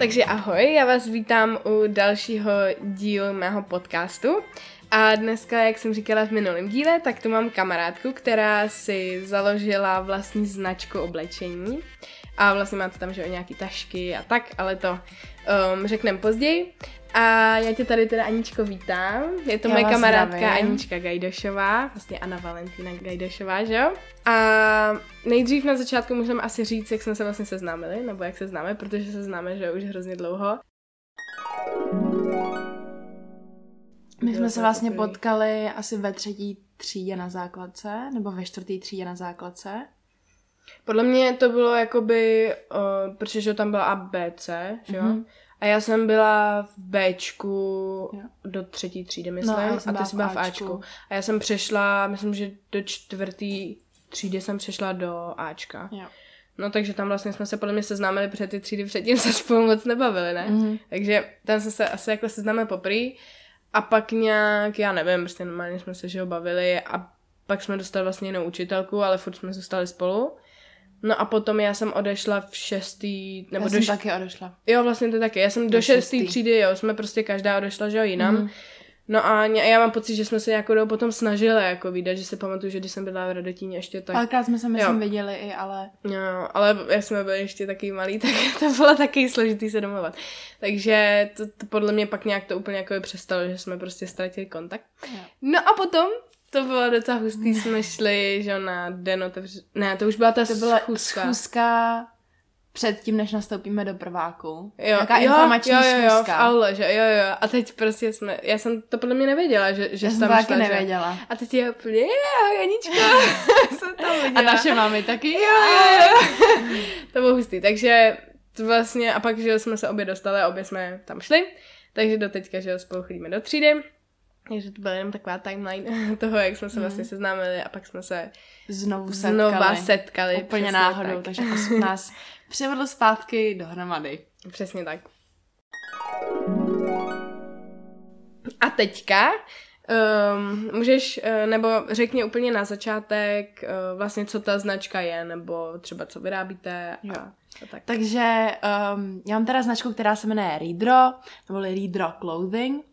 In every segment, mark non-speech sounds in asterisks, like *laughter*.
Takže ahoj, já vás vítám u dalšího dílu mého podcastu. A dneska, jak jsem říkala v minulém díle, tak tu mám kamarádku, která si založila vlastní značku oblečení. A vlastně máte tam, že o nějaký tašky a tak, ale to um, řekneme později. A já tě tady teda Aničko vítám. Je to Já moje kamarádka zdravím. Anička Gajdošová, vlastně Anna Valentína Gajdošová, že jo? A nejdřív na začátku můžeme asi říct, jak jsme se vlastně seznámili, nebo jak se známe, protože se známe, že už hrozně dlouho. My jsme se vlastně poprvé. potkali asi ve třetí třídě na základce, nebo ve čtvrtý třídě na základce. Podle mě to bylo jakoby, uh, protože že tam byla A, B, C, že jo? Mhm. A já jsem byla v Bčku Jo. do třetí třídy, myslím, No, a a ty byla jsi v byla v Ačku. Ačku. A já jsem přešla, myslím, že do čtvrtý třídy jsem přešla do Ačka. Jo. No takže tam vlastně jsme se podle mě seznámili, protože ty třídy předtím se spolu moc nebavili, ne? Mhm. Takže tam jsme se asi jako seznámili poprý a pak nějak, já nevím, prostě normálně jsme se že bavili a pak jsme dostali vlastně jinou učitelku, ale furt jsme zůstali spolu. No a potom já jsem odešla v šestý, nebo Já do jsem š... taky odešla. Jo, vlastně to taky. Já jsem do, Do šestý šestý. třídy, jo, jsme prostě každá odešla, že jo, jinam. Mm. No a já mám pocit, že jsme se nějakou dobu potom snažili jako vydat, že si pamatuju, že když jsem byla v Radotíně ještě tak... Párkrát jsme se myslím Jo. viděli i, ale Jo, ale jak jsme byli ještě taky malí, *laughs* tak to bylo taky složitý se domluvat. Takže to, to podle mě pak nějak to úplně jako přestalo, že jsme prostě ztratili kontakt. Jo. No a potom to bylo docela hustý, jsme šli, že na den otevř... Ne, to už byla ta to byla schůzka. schůzka předtím, než nastoupíme do prváku. Jo, Jaká jo, informační jo, jo, jo, v aule, že jo, jo. A teď prostě jsme, já jsem to podle mě nevěděla, že, že Já jsem tam taky šla, že? nevěděla. A teď je úplně, Janička, jsem tam viděla. A naše mamy taky. Jo, jo, jo. to bylo hustý, takže to vlastně, a pak, že jsme se obě dostali obě jsme tam šli, takže do teďka, že spolu chodíme do třídy, takže to byla jenom taková timeline *laughs* toho, jak jsme se vlastně seznámili a pak jsme se Znovu setkali. znova setkali. Úplně náhodou, tak. takže osud *laughs* nás přivedl zpátky dohromady. Přesně tak. A teďka um, můžeš, uh, nebo řekni úplně na začátek uh, vlastně, co ta značka je, nebo třeba co vyrábíte Jo. a, tak. Takže um, já mám teda značku, která se jmenuje Readro, nebo Readro Clothing.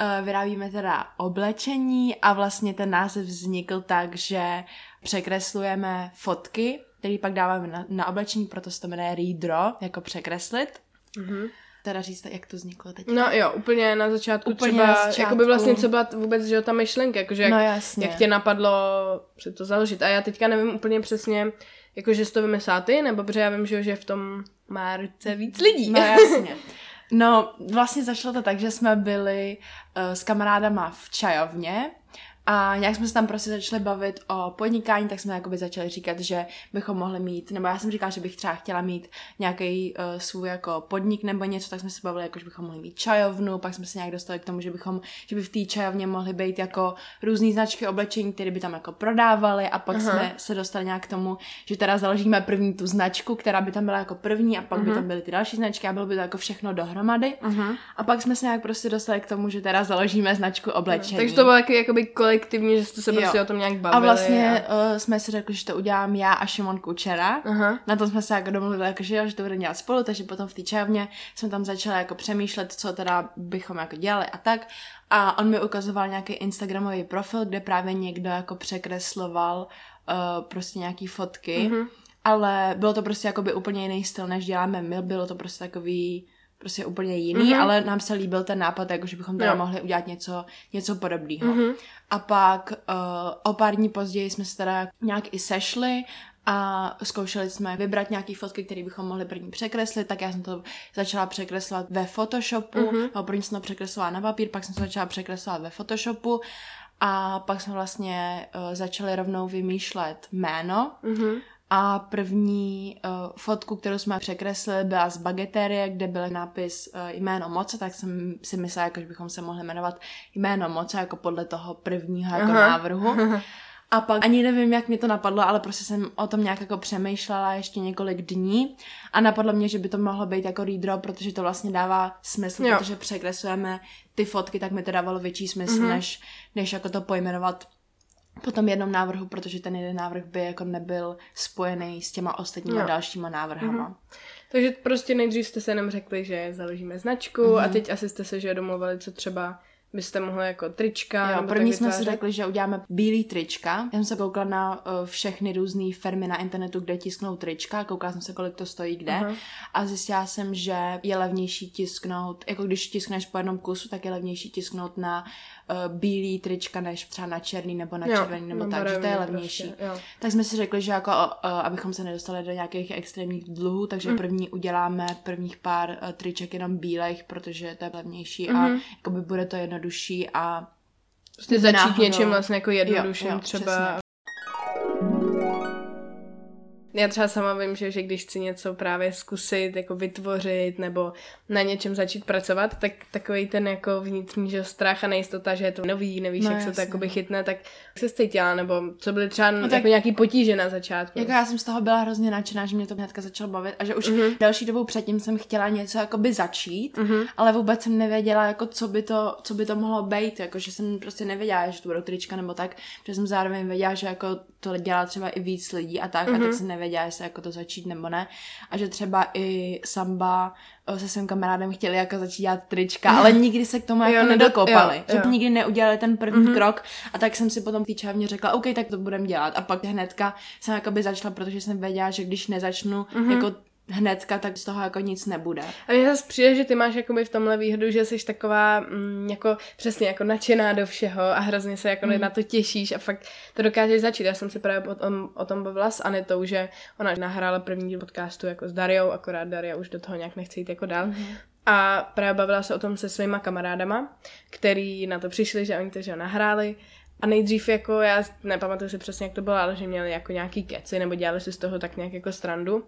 Uh, vyrábíme teda oblečení a vlastně ten název vznikl tak, že překreslujeme fotky, které pak dáváme na, na oblečení, proto se to jmenuje Readro, jako překreslit. Mhm. Teda říct, jak to vzniklo teď. No jo, úplně na začátku Úplně třeba, na začátku. jakoby vlastně co byla vůbec, že jo, ta myšlenka, jakože jak, no jasně. jak tě napadlo se to založit. A já teďka nevím úplně přesně, jakože jsi to vymyslela ty, nebo protože já vím, že, jo, že v tom má ruce víc lidí. No jasně. *laughs* No, vlastně začalo to tak, že jsme byli uh, s kamarádama v čajovně a nějak jsme se tam prostě začali bavit o podnikání, tak jsme jakoby začali říkat, že bychom mohli mít, nebo já jsem říkala, že bych třeba chtěla mít nějaký uh, svůj jako podnik nebo něco, tak jsme se bavili, jako, že bychom mohli mít čajovnu, pak jsme se nějak dostali k tomu, že bychom, že by v té čajovně mohly být jako různé značky oblečení, které by tam jako prodávali a pak Aha. jsme se dostali nějak k tomu, že teda založíme první tu značku, která by tam byla jako první a pak by tam byly ty další značky a bylo by to jako všechno dohromady. Mhm. A pak jsme se nějak prostě dostali k tomu, že teda založíme značku oblečení. Takže to bylo taky jakoby kolektivní, že jste se Jo. prostě o tom nějak bavili. a vlastně uh, jsme si řekli, že to udělám já a Šimon Kučera. Aha. Na tom jsme se jako domluvili, jako, že, jo, že to budeme dělat spolu, takže potom v té čajovně jsme tam začali jako přemýšlet, co teda bychom jako dělali a tak. A on mi ukazoval nějaký Instagramový profil, kde právě někdo jako překresloval uh, prostě nějaký fotky, Mhm. ale bylo to prostě jakoby úplně jiný styl, než děláme my, bylo to prostě takový prostě úplně jiný, Mhm. ale nám se líbil ten nápad, jako že bychom teda Jo. mohli udělat něco, něco podobného. Mhm. A pak uh, o pár dní později jsme se teda nějak i sešli a zkoušeli jsme vybrat nějaké fotky, které bychom mohli první překreslit, tak já jsem to začala překreslovat ve Photoshopu, Mhm. mm-hmm. první jsem to překreslila na papír, pak jsem to začala překreslovat ve Photoshopu a pak jsme vlastně uh, začali rovnou vymýšlet jméno Mhm. A první uh, fotku, kterou jsme překreslili, byla z bagetérie, kde byl nápis uh, jméno moce, tak jsem si myslela, jako, že bychom se mohli jmenovat jméno moce, jako podle toho prvního jako Aha. návrhu. *laughs* A pak ani nevím, jak mi to napadlo, ale prostě jsem o tom nějak jako přemýšlela ještě několik dní a napadlo mě, že by to mohlo být jako redraw, protože to vlastně dává smysl, Jo. protože překreslujeme ty fotky, tak mi to dávalo větší smysl, Mhm. než, než jako to pojmenovat po tom jednom návrhu, protože ten jeden návrh by jako nebyl spojený s těma ostatníma Jo. dalšíma návrhama. Takže prostě nejdřív jste se jenom řekli, že založíme značku mm-hmm. a teď asi jste se že domluvili, co třeba byste mohli jako trička. Jo, první jsme si řekli, že uděláme bílý trička. Já jsem se koukala na uh, všechny různé firmy na internetu, kde tisknou trička, koukala jsem se, kolik to stojí kde uh-huh. a zjistila jsem, že je levnější tisknout, jako když tiskneš po jednom kusu, tak je levnější tisknout na uh, bílý trička, než třeba na černý nebo na červený, nebo tak, že to je levnější. Prostě, tak jsme si řekli, že jako, uh, abychom se nedostali do nějakých extrémních dluhů, takže mm. první uděláme prvních pár uh, triček jenom bílých, protože to je levnější mm-hmm. a mhm. jakoby bude to jednodušší a Prostě začít náhodou... něčím vlastně jako jednodušším jo, jo, třeba. Já třeba sama vím, že, že když chci něco právě zkusit, jako vytvořit nebo na něčem začít pracovat, tak takový ten jako vnitřní že strach a nejistota, že je to nový, nevíš, no, jak jasně. se to jakoby chytne, tak se cítila, nebo co byly třeba no, tak, jako nějaký potíže na začátku. Jako já jsem z toho byla hrozně nadšená, že mě to hnedka začalo bavit a že už mm-hmm. další dobou předtím jsem chtěla něco jakoby začít, mm-hmm. ale vůbec jsem nevěděla, jako co by to, co by to mohlo být, jako že jsem prostě nevěděla, že to budou trička nebo tak, že jsem zároveň věděla, že jako to dělá třeba i víc lidí a tak, mm-hmm. a tak mhm. jsem nevěděla, jestli jako to začít nebo ne. A že třeba i samba eh, se svým kamarádem chtěli jako začít dělat trička, ale nikdy se k tomu jako jo, nedokopali. Jo, jo. Že nikdy neudělali ten první mm-hmm. krok a tak jsem si potom té čávně řekla, OK, tak to budem dělat. A pak hnedka jsem jakoby začala, protože jsem věděla, že když nezačnu mm-hmm. jako hnedka, tak z toho jako nic nebude. A mně zase přijde, že ty máš jakoby v tomhle výhodu, že jsi taková mm, jako přesně jako nadšená do všeho a hrozně se jako mm. na to těšíš a fakt to dokážeš začít. Já jsem si právě o tom, o tom bavila s Anetou, že ona nahrála první podcastu jako s Dariou, akorát Daria už do toho nějak nechce jít jako dál. Mm. A právě bavila se o tom se svýma kamarádama, který na to přišli, že oni to že nahráli a nejdřív jako, já nepamatuju si přesně, jak to bylo, ale že měli jako nějaký keci, nebo dělali si z toho tak nějak jako strandu.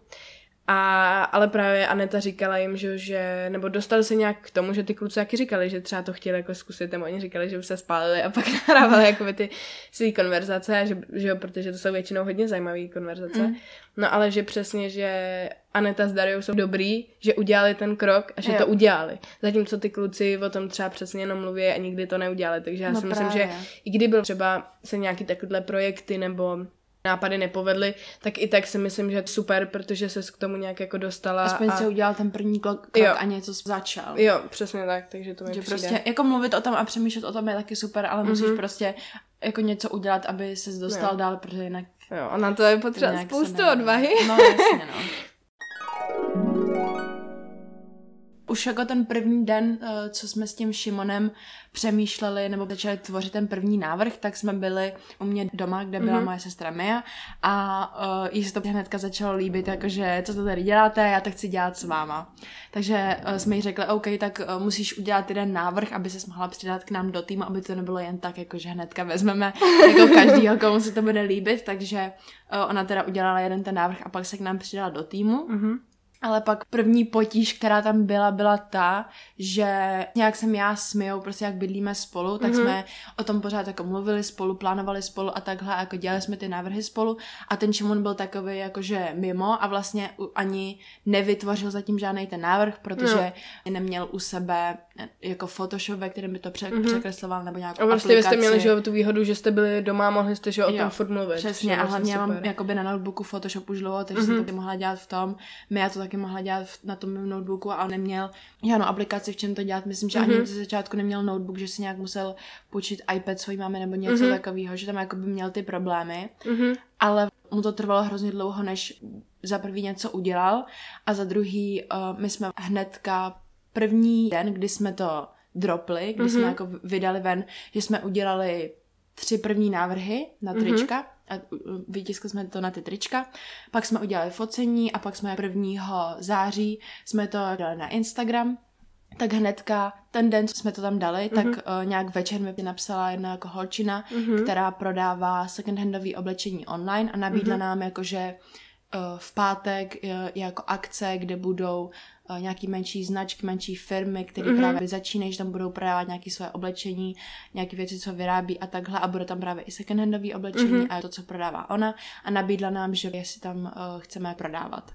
A, ale právě Aneta říkala jim, že, že, nebo dostali se nějak k tomu, že ty kluci taky říkali, že třeba to chtěli jako zkusit, nebo oni říkali, že už se spálili a pak *laughs* nahrávali jako ty své konverzace, že, že jo, protože to jsou většinou hodně zajímavé konverzace. Mm. No ale že přesně, že Aneta s Dariou jsou dobrý, že udělali ten krok a že jo. to udělali. Zatímco ty kluci o tom třeba přesně jenom mluví a nikdy to neudělali. Takže já no si myslím, právě. že i kdyby třeba se nějaký takovéhle projekty nebo nápady nepovedly, tak i tak si myslím, že je super, protože se k tomu nějak jako dostala. Aspoň a... se udělal ten první krok jo. a něco začal. Jo, přesně tak, takže to mi že přijde. prostě jako mluvit o tom a přemýšlet o tom je taky super, ale mm-hmm. musíš prostě jako něco udělat, aby se dostal jo. dál, protože jinak... Jo, a na to je potřeba spoustu odvahy. No, jasně, no. *laughs* už jako ten první den, eh, co jsme s tím Šimonem přemýšleli nebo začali tvořit ten první návrh, tak jsme byli u mě doma, kde byla mm-hmm. moje sestra Mia a uh, jí se to hnedka začalo líbit, jakože co to tady děláte, já to chci dělat s váma. Takže uh, jsme jí řekli, OK, tak uh, musíš udělat jeden návrh, aby se mohla přidat k nám do týmu, aby to nebylo jen tak, jakože hnedka vezmeme *laughs* jako každýho, komu se to bude líbit, takže uh, ona teda udělala jeden ten návrh a pak se k nám přidala do týmu. Mm-hmm. Ale pak první potíž, která tam byla, byla ta, že nějak jsem já s Mijou, prostě jak bydlíme spolu, tak mm-hmm. jsme o tom pořád jako mluvili spolu, plánovali spolu a takhle, jako dělali jsme ty návrhy spolu a ten Šimon byl takový jakože mimo a vlastně ani nevytvořil zatím žádný ten návrh, protože no. neměl u sebe jako Photoshop, ve kterém by to pře- mm-hmm. překresloval nebo nějakou A vlastně aplikaci. jste měli že, tu výhodu, že jste byli doma, mohli jste že o tom furt mluvit. Přesně a hlavně já mám jakoby na notebooku Photoshop už dlouho, takže mm-hmm. jsem to mohla dělat v tom. My já to taky mohla dělat na tom mém notebooku a neměl žádnou aplikaci, v čem to dělat. Myslím, že mm-hmm. ani ze začátku neměl notebook, že si nějak musel počít iPad svojí máme nebo něco mm-hmm. takového, že tam jako by měl ty problémy. Mm-hmm. Ale mu to trvalo hrozně dlouho, než za prvý něco udělal a za druhý uh, my jsme hnedka první den, kdy jsme to dropli, kdy mm-hmm. jsme jako vydali ven, že jsme udělali tři první návrhy na mhm. trička mm-hmm. A vytiskli jsme to na ty trička. Pak jsme udělali focení a pak jsme 1. září jsme to dali na Instagram. Tak hnedka ten den, co jsme to tam dali, mm-hmm. tak uh, nějak večer mi napsala jedna jako holčina, mm-hmm. která prodává second-handové oblečení online a nabídla mm-hmm. nám jakože v pátek je, je jako akce, kde budou uh, nějaký menší značky, menší firmy, které mm-hmm. právě začínají, že tam budou prodávat nějaké své oblečení, nějaké věci, co vyrábí a takhle a bude tam právě i second-handové oblečení mm-hmm. a to, co prodává ona a nabídla nám, že jestli tam uh, chceme prodávat.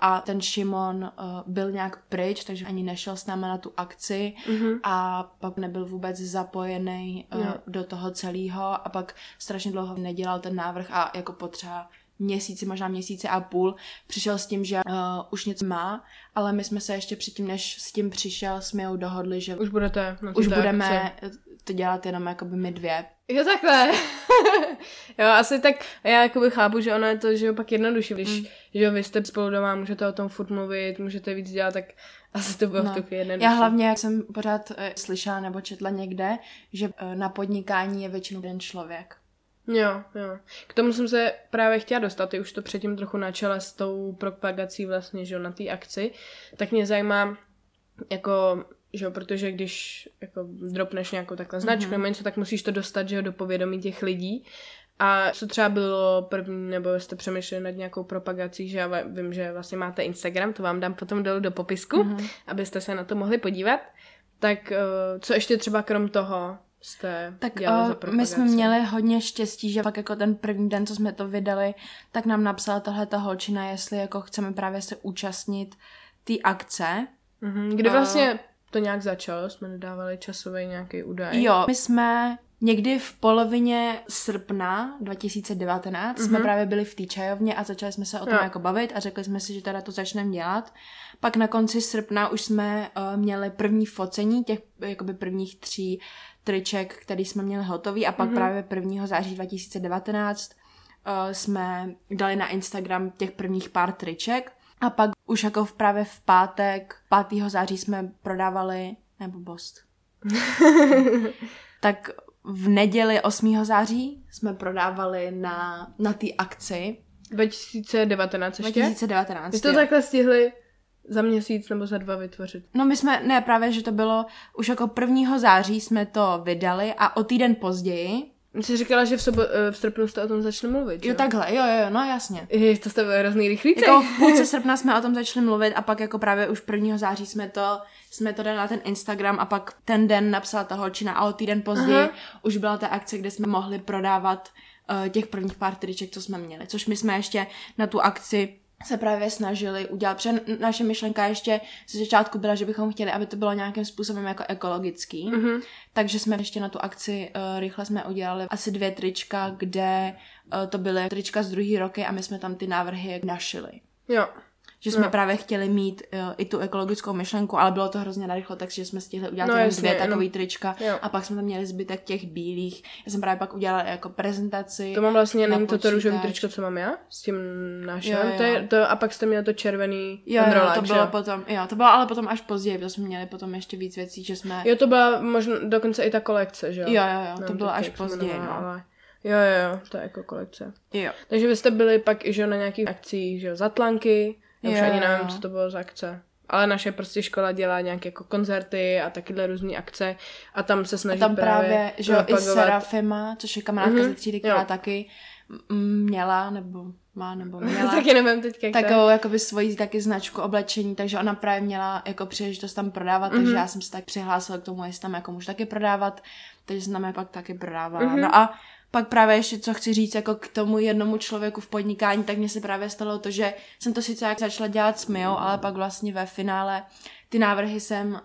A ten Šimon uh, byl nějak pryč, takže ani nešel s námi na tu akci mm-hmm. a pak nebyl vůbec zapojený uh, do toho celého a pak strašně dlouho nedělal ten návrh a jako potřeba měsíci, možná měsíci a půl, přišel s tím, že uh, už něco má, ale my jsme se ještě předtím, než s tím přišel, jsme jau dohodli, že Už budete na už budeme akci. to dělat jenom jakoby my dvě. Jo, takhle. *laughs* jo, asi tak já jakoby chápu, že ono je to, že jo, pak jednodušší, když, Mm. že jo, vy jste spolu doma, můžete o tom furt mluvit, můžete víc dělat, tak asi to bylo No. v tu chvíli jednodušší. Já hlavně, jak jsem pořád eh, slyšela nebo četla někde, že eh, na podnikání je většinou jeden člověk. Jo, jo. K tomu jsem se právě chtěla dostat, ty už to předtím trochu načala s tou propagací vlastně, že jo, na té akci, tak mě zajímá, jako, že jo, protože když jako dropneš nějakou takhle značku Mhm. mm-hmm. nebo něco, tak musíš to dostat, že jo, do povědomí těch lidí. A co třeba bylo první, nebo jste přemýšleli nad nějakou propagací, že já vím, že vlastně máte Instagram, to vám dám potom dolů do popisku, Mhm. mm-hmm. abyste se na to mohli podívat. Tak eh, co ještě třeba krom toho jste Tak dělali za uh, propagaci? my jsme měli hodně štěstí, že pak jako ten první den, co jsme to vydali, tak nám napsala tahle ta holčina, jestli jako chceme právě se účastnit té akce. Mhm. Kdy A- vlastně to nějak začalo? Jsme nedávali časový nějaký údaj? Jo, my jsme někdy v polovině srpna 2019 jsme Mhm. právě byli v té čajovně a začali jsme se o tom Jo. jako bavit a řekli jsme si, že teda to začneme dělat. Pak na konci srpna už jsme uh, měli první focení těch jakoby prvních tří triček, který jsme měli hotový a pak Mhm. právě 1. září 2019 uh, jsme dali na Instagram těch prvních pár triček a pak už jako v právě v pátek 5. září jsme prodávali, nebo bost, *laughs* tak v neděli 8. září jsme prodávali na, na té akci 2019 ještě? 2019. Vy to jo. takhle stihli za měsíc nebo za dva vytvořit? No my jsme, ne právě, že to bylo už jako 1. září jsme to vydali a o týden později, Jsi říkala, že v, sobo, eh, v srpnu jste o tom začali mluvit, jo takhle, jo, jo, jo, no jasně. Je, to jste byli hrozný rychlíci. Jako v *laughs* půlce srpna jsme o tom začali mluvit a pak jako právě už 1. září jsme to, jsme to dali na ten Instagram a pak ten den napsala ta holčina a o týden později Aha. už byla ta akce, kde jsme mohli prodávat uh, těch prvních pár triček, co jsme měli. Což my jsme ještě na tu akci se právě snažili udělat, protože naše myšlenka ještě ze začátku byla, že bychom chtěli, aby to bylo nějakým způsobem jako ekologický. Mhm. Takže jsme ještě na tu akci uh, rychle jsme udělali asi dvě trička, kde uh, to byly trička z druhý roky a my jsme tam ty návrhy našili. Jo. Že jsme No. právě chtěli mít uh, i tu ekologickou myšlenku, ale bylo to hrozně narychlo, takže jsme stihli udělat No jenom jasně, dvě jenom- takové trička Jo. a pak jsme tam měli zbytek těch bílých. Já jsem právě pak udělala jako prezentaci. To mám vlastně, není to to růžový tričko, co mám já? S tím našem? Jo, jo. To je, to, a pak jste měl to červený Jo, jo, to že bylo potom, jo, to bylo ale potom až později, protože jsme měli potom ještě víc věcí, že jsme... Jo, to byla možná dokonce i ta kolekce, že jo? jo, jo, jo to bylo až později, no. Ale... Jo, jo, jo, to je jako kolekce. Jo. Takže vy jste byli pak, že na nějakých akcích, že jo, Zatlanky, já už Jo, ani nevím, co to bylo za akce. Ale naše prostě škola dělá nějaké jako koncerty a takyhle různé akce a tam se A snaží tam právě, že jo, i Serafima, což je kamarádka Mhm, ze třídy, která jo. taky měla, nebo má, nebo *laughs* měla Taky nevím teď, jak takovou jakoby svoji taky značku oblečení, takže ona právě měla jako příležitost tam prodávat, takže Mhm. já jsem se tak přihlásila k tomu, jestli tam jako můžu taky prodávat, takže je pak taky prodávala. Mhm. No a pak právě ještě, co chci říct, jako k tomu jednomu člověku v podnikání, tak mně se právě stalo to, že jsem to sice jak začala dělat s Mijou, ale pak vlastně ve finále ty návrhy jsem uh,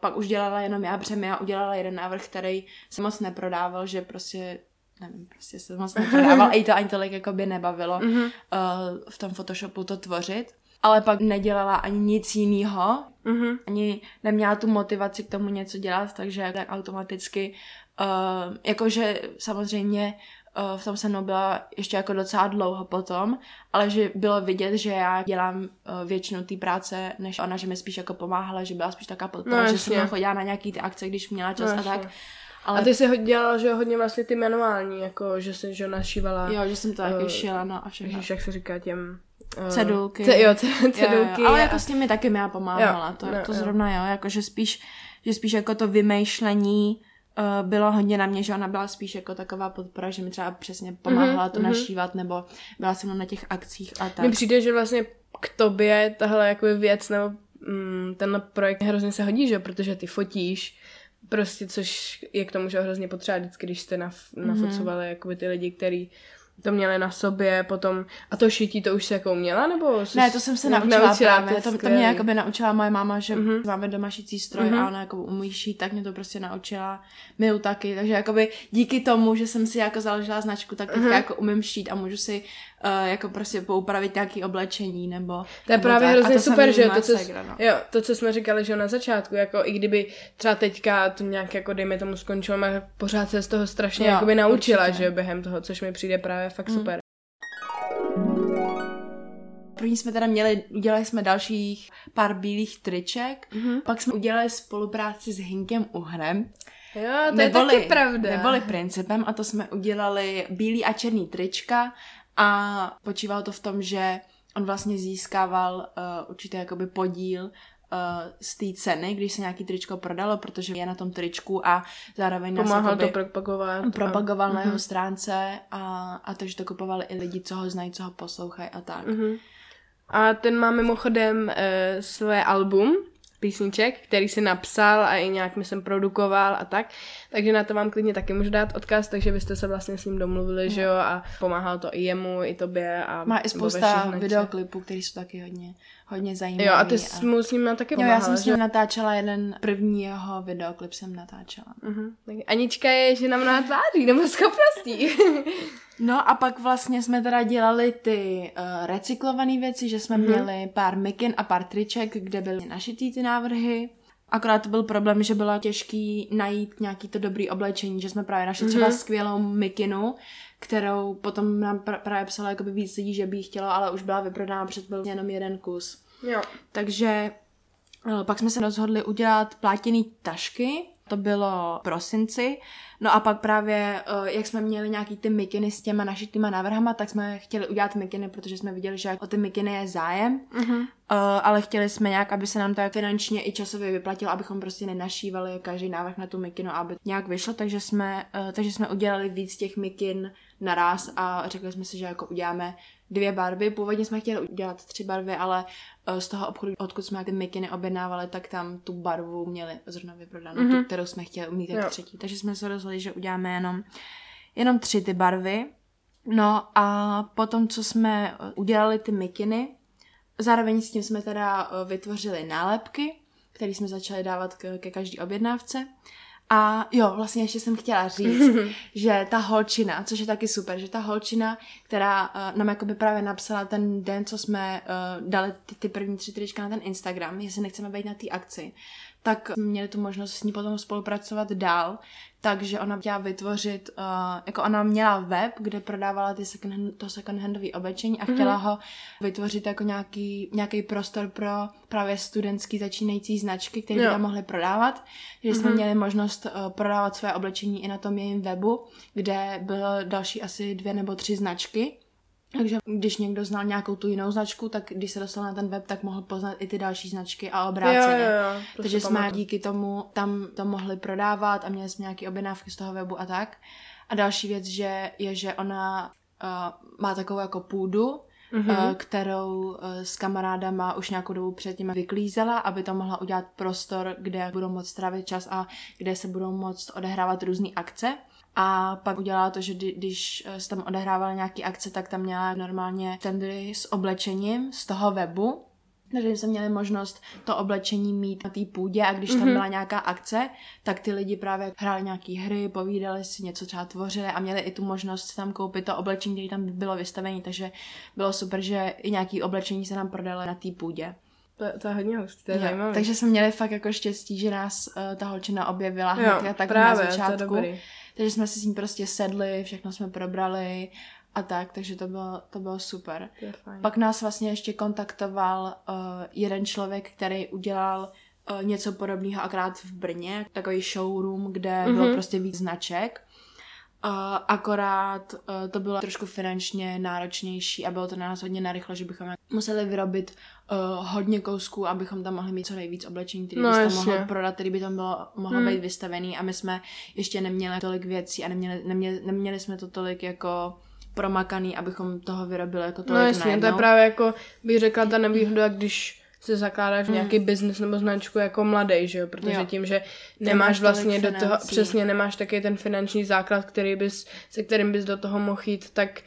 pak už dělala jenom já, protože Mia udělala jeden návrh, který se moc neprodával, že prostě nevím, prostě se moc neprodával *laughs* a jí to ani tolik jako by nebavilo Mhm. uh, v tom Photoshopu to tvořit. Ale pak nedělala ani nic jiného, Mhm. ani neměla tu motivaci k tomu něco dělat, takže tak automaticky, uh, jakože samozřejmě uh, v tom se mnou byla ještě jako docela dlouho potom, ale že bylo vidět, že já dělám uh, většinu té práce, než ona, že mi spíš jako pomáhala, že byla spíš taková podpora, No, že jsem chodila na nějaký ty akce, když měla čas No, a tak. Ale A ty jsi dělala, že hodně vlastně ty manuální, jako, že jsi, že našívala, jo, že jsem to taky eh, šila, no a všechno. Ježiš, jak se říká těm... eh, Cedulky. Ce, jo, ce, cedulky. Jo, jo, ale a- jako s těmi taky mi já pomáhala, Jo, to, no, to jo. zrovna jo, jakože spíš, že spíš jako to vymýšlení uh, bylo hodně na mě, že ona byla spíš jako taková podpora, že mi třeba přesně pomáhala Mhm, to mhm. našívat, nebo byla se mnou na těch akcích a tak. Mně přijde, že vlastně k tobě tahle jakoby věc nebo mm, ten projekt hrozně se hodí, že protože ty fotíš, prostě, což je k tomu, že hrozně potřeba vždycky, když jste naf- Mhm. nafocovali jakoby ty lidi, který to měli na sobě, potom, a to šití to už se jako uměla, nebo? Ne, to jsem se naučila, naučila právě, to, to mě jakoby naučila moje máma, že mm-hmm. máme doma šicí stroj mm-hmm. a ona jako umí šít, tak mě to prostě naučila, milu taky, takže jakoby díky tomu, že jsem si jako založila značku, tak teďka mm-hmm. jako umím šít a můžu si uh, jako prostě poupravit nějaký oblečení, nebo... To je právě hrozně super, že to, co, segra, no. jo, to, co jsme říkali, že na začátku, jako i kdyby třeba teďka to nějak jako dejme tomu skončilo, pořád se z toho strašně jo, jakoby naučila, určitě. že během toho, což mi přijde právě fakt mm. super. První jsme teda měli, udělali jsme dalších pár bílých triček, mm-hmm. pak jsme udělali spolupráci s Hinkem Uhrem. Jo, to neboli, je taky pravda. Neboli principem a to jsme udělali bílý a černý trička a počívalo to v tom, že on vlastně získával uh, určitý jakoby podíl uh, z té ceny, když se nějaký tričko prodalo, protože je na tom tričku a zároveň Pomáhal to propagovat. Propagoval a... na jeho stránce a, a to, že to kupovali i lidi, co ho znají, co ho poslouchají a tak. Uh-huh. A ten má mimochodem uh, své album, písniček, který si napsal a i nějak myslím produkoval a tak. Takže na to vám klidně taky můžu dát odkaz, takže byste se vlastně s ním domluvili, že jo, a pomáhal to i jemu, i tobě. A Má i spousta videoklipů, které jsou taky hodně, hodně zajímavé. Jo, a ty jsi mu s ním taky pomáhala, Jo, já jsem s ním že? natáčela jeden, první jeho videoklip jsem natáčela. Uh-huh. Anička je žena mnoha tváří, nebo schopností. *laughs* No a pak vlastně jsme teda dělali ty uh, recyklované věci, že jsme mm-hmm. měli pár mikin a pár triček, kde byly našitý ty návrhy. Akorát to byl problém, že bylo těžký najít nějaký to dobrý oblečení, že jsme právě našli mm-hmm. třeba skvělou mikinu, kterou potom nám pr- právě psala jakoby víc lidí, že by ji chtělo, ale už byla vyprodána, před byl jenom jeden kus. Jo. Takže uh, pak jsme se rozhodli udělat plátěný tašky, to bylo v prosinci. No a pak právě, eh, jak jsme měli nějaký ty mikiny s těma našitýma návrhama, tak jsme chtěli udělat mikiny, protože jsme viděli, že o ty mikiny je zájem. Uh-huh. ale chtěli jsme nějak, aby se nám to finančně i časově vyplatilo, abychom prostě nenašívali každý návrh na tu mikinu, aby nějak vyšlo, takže jsme, eh, takže jsme udělali víc těch mikin naraz a řekli jsme si, že jako uděláme dvě barvy. Původně jsme chtěli udělat tři barvy, ale eh, z toho obchodu, odkud jsme ty mikiny objednávali, tak tam tu barvu měli zrovna vyprodanou, mm-hmm. tu, mhm. kterou jsme chtěli umít jako třetí. Takže jsme se rozhodli, že uděláme jenom, jenom tři ty barvy. No a potom, co jsme eh, udělali ty mikiny, zároveň s tím jsme teda eh, vytvořili nálepky, které jsme začali dávat ke, ke každé objednávce. A jo, vlastně ještě jsem chtěla říct, *laughs* že ta holčina, což je taky super, že ta holčina, která uh, nám jakoby právě napsala ten den, co jsme uh, dali ty, ty první tři trička na ten Instagram, jestli nechceme být na té akci, tak měli tu možnost s ní potom spolupracovat dál, takže ona chtěla vytvořit, uh, jako ona měla web, kde prodávala ty second hand, to second handové oblečení a chtěla mm-hmm. ho vytvořit jako nějaký, nějaký prostor pro právě studentský začínající značky, které by tam mohly prodávat. Takže mm-hmm. jsme mhm. měli možnost uh, prodávat své oblečení i na tom jejím webu, kde bylo další asi dvě nebo tři značky. Takže když někdo znal nějakou tu jinou značku, tak když se dostal na ten web, tak mohl poznat i ty další značky a obráceně. Jo, jo, jo, Takže jsme pamatuju. díky tomu tam to mohli prodávat a měli jsme nějaké objednávky z toho webu a tak. A další věc že je, že ona uh, má takovou jako půdu, mm-hmm. uh, kterou uh, s kamarádama už nějakou dobu předtím vyklízela, aby to mohla udělat prostor, kde budou moct strávit čas a kde se budou moct odehrávat různé akce. A pak udělala to, že když eh, se tam odehrávala nějaký akce, tak tam měla normálně tendry s oblečením z toho webu, takže jsme měli možnost to oblečení mít na té půdě a když tam mm-hmm. byla nějaká akce, tak ty lidi právě hráli nějaké hry, povídali si, něco třeba tvořili a měli i tu možnost tam koupit to oblečení, které tam bylo vystavení, takže bylo super, že i nějaké oblečení se nám prodalo na té půdě. To, to je hodně hustý, to je zajímavé. Takže jsme měli fakt jako štěstí, že nás uh, ta holčina objevila hned tak právě, na začátku. To je dobrý takže jsme si s ním prostě sedli, všechno jsme probrali a tak, takže to bylo, to bylo super. Pak nás vlastně ještě kontaktoval uh, jeden člověk, který udělal uh, něco podobného akrát v Brně, takový showroom, kde mm-hmm. bylo prostě víc značek. Uh, akorát uh, to bylo trošku finančně náročnější a bylo to na nás hodně narychle, že bychom museli vyrobit uh, hodně kousků, abychom tam mohli mít co nejvíc oblečení, který no, by tam mohlo prodat, který by tam bylo, mohlo hmm. být vystavený. A my jsme ještě neměli tolik věcí a neměli, neměli, neměli jsme to tolik jako promakaný, abychom toho vyrobili jako tolik No jasně, to je právě jako, bych řekla, ta nevýhoda, když se zakládáš mm. nějaký biznis nebo značku jako mladý, že jo? Protože jo. tím, že nemáš vlastně do toho, přesně nemáš taky ten finanční základ, který bys, se kterým bys do toho mohl jít, tak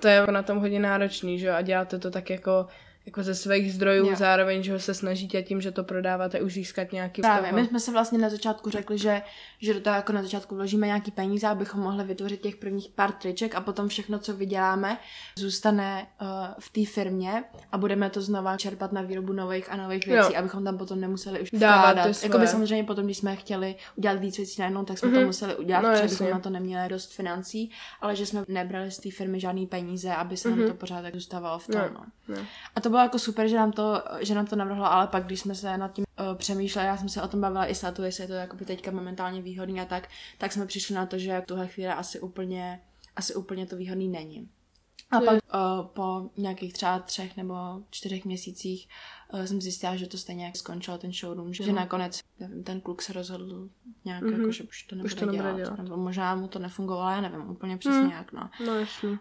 to je na tom hodně náročný, že jo, a děláte to tak jako jako ze svých zdrojů, jo. zároveň, že ho se snažíte tím, že to prodáváte, už získat nějaký Právě, my jsme se vlastně na začátku řekli, že, že do toho jako na začátku vložíme nějaký peníze, abychom mohli vytvořit těch prvních pár triček a potom všechno, co vyděláme, zůstane uh, v té firmě a budeme to znova čerpat na výrobu nových a nových věcí, jo. abychom tam potom nemuseli už vkládat. Jako by samozřejmě potom, když jsme chtěli udělat víc věcí najednou, tak jsme mm-hmm. to mhm. museli udělat, no, protože bychom na to neměli dost financí, ale že jsme nebrali z té firmy žádný peníze, aby se mm-hmm. nám mhm. to pořád tak zůstávalo v tom. No. No. A to bylo jako super, že nám to, že nám to navrhlo, ale pak, když jsme se nad tím uh, přemýšleli, já jsem se o tom bavila i s Atu, jestli je to jakoby teďka momentálně výhodný a tak, tak jsme přišli na to, že v tuhle chvíli asi úplně, asi úplně to výhodný není. A pak uh, po nějakých třeba třech nebo čtyřech měsících uh, jsem zjistila, že to stejně jak skončilo ten showroom, že, že nakonec nevím, ten kluk se rozhodl nějak mm-hmm. jako, že už to nebude, už to nebude dělat, dělat. Nebo možná mu to nefungovalo, já nevím úplně přesně mm. jak, no. No jasně.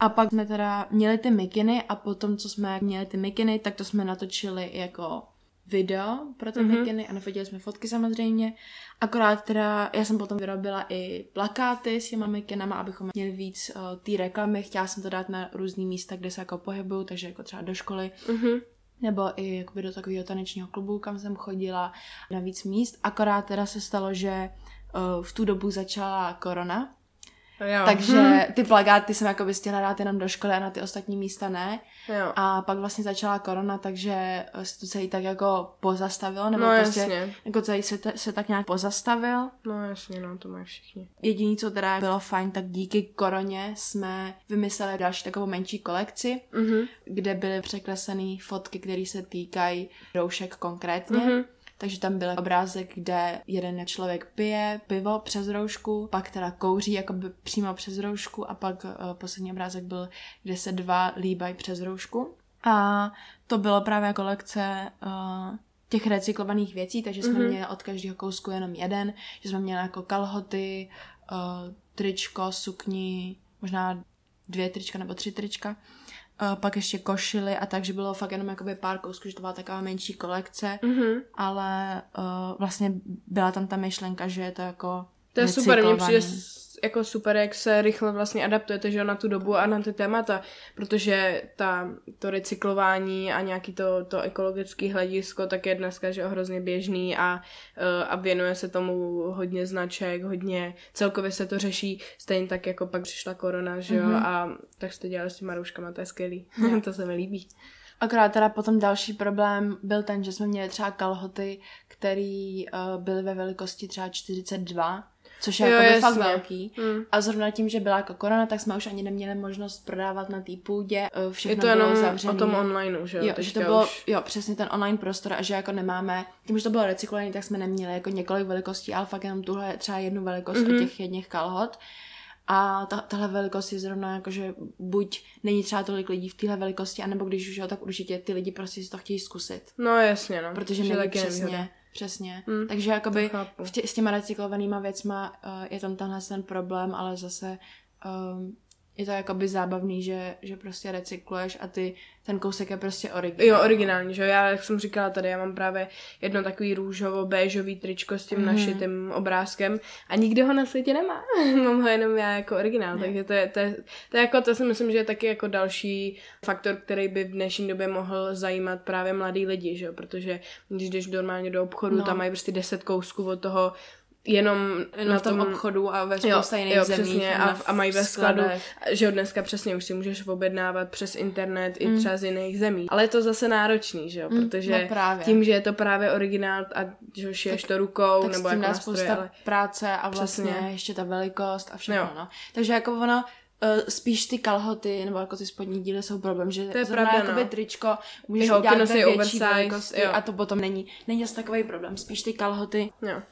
A pak jsme teda měli ty mikiny a potom, co jsme měli ty mikiny, tak to jsme natočili jako video pro ty mm-hmm. mikiny a nafotili jsme fotky samozřejmě. Akorát teda, já jsem potom vyrobila i plakáty s těma mikinama, abychom měli víc uh, té reklamy. Chtěla jsem to dát na různý místa, kde se jako pohybuju, takže jako třeba do školy. Mm-hmm nebo i jakoby do takového tanečního klubu, kam jsem chodila na víc míst. Akorát teda se stalo, že uh, v tu dobu začala korona, Jo. Takže *laughs* ty plagáty jsem jako stihla dát jenom do školy a na ty ostatní místa ne. Jo. A pak vlastně začala korona, takže se to celý tak jako pozastavilo, nebo no, prostě jasně. jako celý se, te, se tak nějak pozastavil. No jasně, no to mají všichni. Jediný, co teda bylo fajn, tak díky koroně jsme vymysleli další takovou menší kolekci, mm-hmm. kde byly překreslené fotky, které se týkají roušek konkrétně. Mm-hmm takže tam byl obrázek, kde jeden člověk pije pivo přes roušku, pak teda kouří jako by přímo přes roušku a pak uh, poslední obrázek byl, kde se dva líbají přes roušku. A to bylo právě kolekce uh, těch recyklovaných věcí, takže jsme mm-hmm. měli od každého kousku jenom jeden, že jsme měli jako kalhoty, uh, tričko, sukni, možná dvě trička nebo tři trička Uh, pak ještě košily a tak, že bylo fakt jenom jakoby pár kousků, že to byla taková menší kolekce, mm-hmm. ale uh, vlastně byla tam ta myšlenka, že je to jako To je super, mně přijde jako super, jak se rychle vlastně adaptujete že na tu dobu a na ty témata, protože ta, to recyklování a nějaký to, to ekologické hledisko tak je dneska že hrozně běžný a, eh, a věnuje se tomu hodně značek, hodně, celkově se to řeší, stejně tak jako pak přišla korona, že jo, mm-hmm. a tak jste dělali s těma rouškama, to je skvělý, *laughs* *laughs* to se mi líbí. Akorát teda potom další problém byl ten, že jsme měli třeba kalhoty, které uh, byly ve velikosti třeba 42 což je jo, jako fakt velký. Hmm. A zrovna tím, že byla jako korona, tak jsme už ani neměli možnost prodávat na té půdě. Eh, všechno je to jenom bylo zavřený. o tom online, že jo? že to bylo, už... jo, přesně ten online prostor a že jako nemáme, tím, že to bylo recyklované, tak jsme neměli jako několik velikostí, ale fakt jenom tuhle třeba jednu velikost mm-hmm. těch jedných kalhot. A ta, tahle velikost je zrovna jako, že buď není třeba tolik lidí v téhle velikosti, anebo když už jo, tak určitě ty lidi prostě si to chtějí zkusit. No jasně, no. Protože není přesně, nevýhoda. Přesně. Hmm. Takže jakoby tě, s těma recyklovanýma věcma uh, je tam tenhle ten problém, ale zase um, je to jakoby zábavný, že, že prostě recykluješ a ty ten kousek je prostě originální. Jo, originální, že Já, jak jsem říkala tady, já mám právě jedno takový růžovo-béžový tričko s tím mm. našitým obrázkem a nikdo ho na světě nemá. *laughs* mám ho jenom já jako originál, ne. takže to je, to, je, to je jako, to si myslím, že je taky jako další faktor, který by v dnešní době mohl zajímat právě mladý lidi, že jo? protože když jdeš normálně do obchodu, no. tam mají prostě deset kousků od toho jenom na tom, tom obchodu a ve spousta jiných jo, zemích. Přesně, a, a mají ve skladu, že od dneska přesně už si můžeš objednávat přes internet mm. i třeba z jiných zemí. Ale je to zase náročný, že jo, mm, protože no právě. tím, že je to právě originál a že šiješ to rukou, tak nebo jako nástroje, ale... práce a vlastně přesně. ještě ta velikost a všechno, jo. no. Takže jako ono, Uh, spíš ty kalhoty nebo jako ty spodní díly jsou problém, že to je pravda, no. tričko můžeš udělat ve větší velikosti jo. a to potom není, není asi takový problém. Spíš ty kalhoty jo.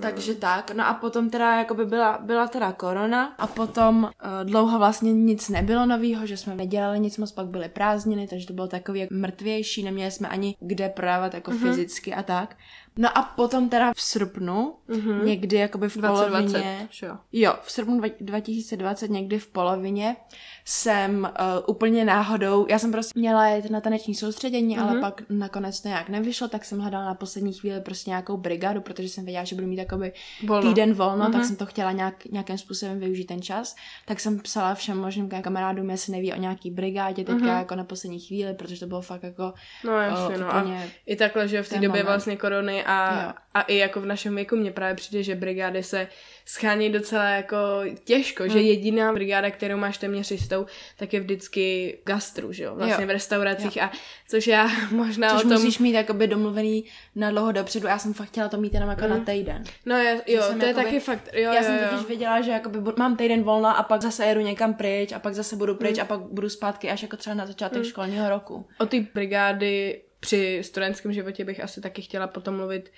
Takže no. tak, no a potom teda jakoby byla, byla teda korona a potom uh, dlouho vlastně nic nebylo novýho, že jsme nedělali nic moc, pak byly prázdniny, takže to bylo takový jak mrtvější, neměli jsme ani kde prodávat jako mm-hmm. fyzicky a tak. No a potom teda v srpnu, mm-hmm. někdy jakoby v 2020, polovině, jo. jo, v srpnu 2020 někdy v polovině jsem uh, úplně náhodou, já jsem prostě měla jít na taneční soustředění, mm-hmm. ale pak nakonec to nějak nevyšlo, tak jsem hledala na poslední chvíli prostě nějakou brigádu, protože jsem věděla, že budu mít jakoby Volno. týden volno, tak Mhm. jsem to chtěla nějak, nějakým způsobem využít ten čas. Tak jsem psala všem možným kamarádům, jestli neví o nějaký brigádě teďka Mhm. jako na poslední chvíli, protože to bylo fakt jako No jasně, o, no. A i takhle, že v té době moment. vlastně korony a, Jo. a i jako v našem věku mně právě přijde, že brigády se schání docela jako těžko, že Hmm. jediná brigáda, kterou máš téměř jistou, tak je vždycky gastru, že jo, vlastně Jo. v restauracích a což já *laughs* možná Což o tom... musíš mít jakoby domluvený na dlouho dopředu. Já jsem fakt chtěla to mít jenom jako na týden. No je, jo, to je jakoby- taky fakt, jo, já jo, jsem jo. totiž věděla, že jakoby mám týden volna a pak zase jedu někam pryč a pak zase budu pryč a pak budu zpátky až jako třeba na začátek školního roku. O té brigády při studentském životě bych asi taky chtěla potom mluvit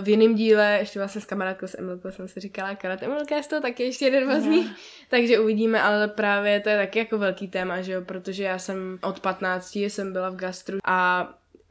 v jiném díle, ještě vlastně s kamarádkou s Emilkou jsem si říkala, karate Emilka je z toho taky ještě jeden z nich, takže uvidíme, ale právě to je taky jako velký téma, že jo, protože já jsem od 15 jsem byla v gastru a